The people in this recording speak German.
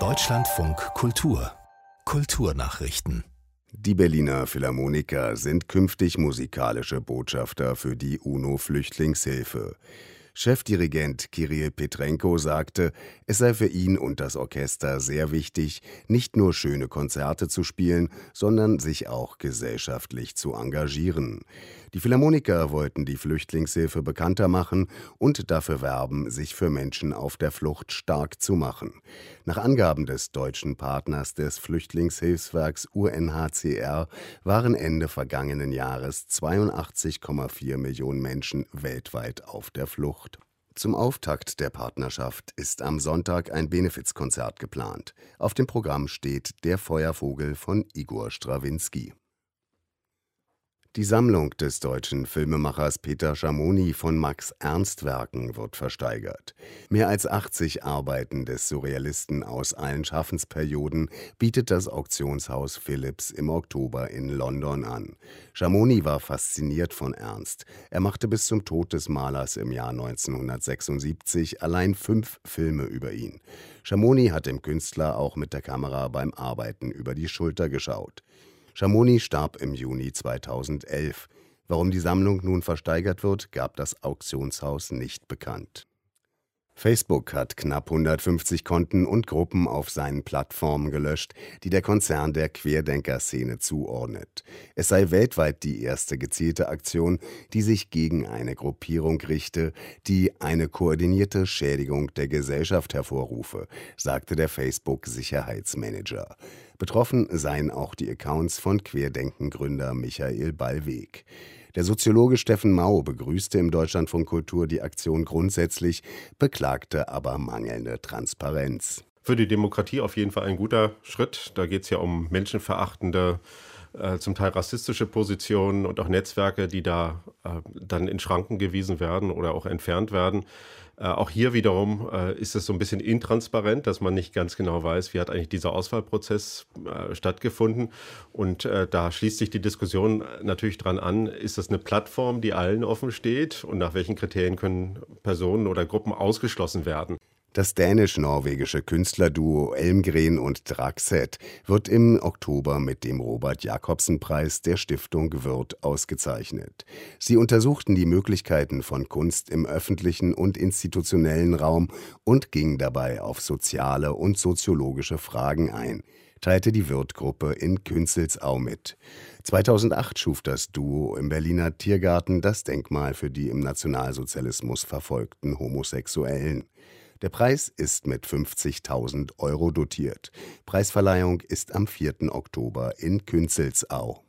Deutschlandfunk Kultur Kulturnachrichten die Berliner Philharmoniker sind künftig musikalische Botschafter für die UNO-Flüchtlingshilfe. Chefdirigent Kirill Petrenko sagte, es sei für ihn und das Orchester sehr wichtig, nicht nur schöne Konzerte zu spielen, sondern sich auch gesellschaftlich zu engagieren. Die Philharmoniker wollten die Flüchtlingshilfe bekannter machen und dafür werben, sich für Menschen auf der Flucht stark zu machen. Nach Angaben des deutschen Partners des Flüchtlingshilfswerks UNHCR waren Ende vergangenen Jahres 82,4 Millionen Menschen weltweit auf der Flucht. Zum Auftakt der Partnerschaft ist am Sonntag ein Benefizkonzert geplant. Auf dem Programm steht Der Feuervogel von Igor Strawinski. Die Sammlung des deutschen Filmemachers Peter Schamoni von Max Ernst Werken wird versteigert. Mehr als 80 Arbeiten des Surrealisten aus allen Schaffensperioden bietet das Auktionshaus Philips im Oktober in London an. Schamoni war fasziniert von Ernst. Er machte bis zum Tod des Malers im Jahr 1976 allein fünf Filme über ihn. Schamoni hat dem Künstler auch mit der Kamera beim Arbeiten über die Schulter geschaut. Schamoni starb im Juni 2011. Warum die Sammlung nun versteigert wird, gab das Auktionshaus nicht bekannt. Facebook hat knapp 150 Konten und Gruppen auf seinen Plattformen gelöscht, die der Konzern der Querdenker-Szene zuordnet. Es sei weltweit die erste gezielte Aktion, die sich gegen eine Gruppierung richte, die eine koordinierte Schädigung der Gesellschaft hervorrufe, sagte der Facebook-Sicherheitsmanager. Betroffen seien auch die Accounts von Querdenken-Gründer Michael Ballweg. Der Soziologe Steffen Mau begrüßte im Deutschlandfunk Kultur die Aktion grundsätzlich, beklagte aber mangelnde Transparenz. Für die Demokratie auf jeden Fall ein guter Schritt. Da geht es ja um menschenverachtende äh, zum Teil rassistische Positionen und auch Netzwerke, die da äh, dann in Schranken gewiesen werden oder auch entfernt werden. Äh, auch hier wiederum äh, ist es so ein bisschen intransparent, dass man nicht ganz genau weiß, wie hat eigentlich dieser Auswahlprozess äh, stattgefunden. Und äh, da schließt sich die Diskussion natürlich dran an, ist das eine Plattform, die allen offen steht und nach welchen Kriterien können Personen oder Gruppen ausgeschlossen werden. Das dänisch-norwegische Künstlerduo Elmgren und Draxet wird im Oktober mit dem Robert-Jakobsen-Preis der Stiftung Wirth ausgezeichnet. Sie untersuchten die Möglichkeiten von Kunst im öffentlichen und institutionellen Raum und gingen dabei auf soziale und soziologische Fragen ein teilte die Wirth-Gruppe in Künzelsau mit. 2008 schuf das Duo im Berliner Tiergarten das Denkmal für die im Nationalsozialismus verfolgten Homosexuellen. Der Preis ist mit 50.000 Euro dotiert. Preisverleihung ist am 4. Oktober in Künzelsau.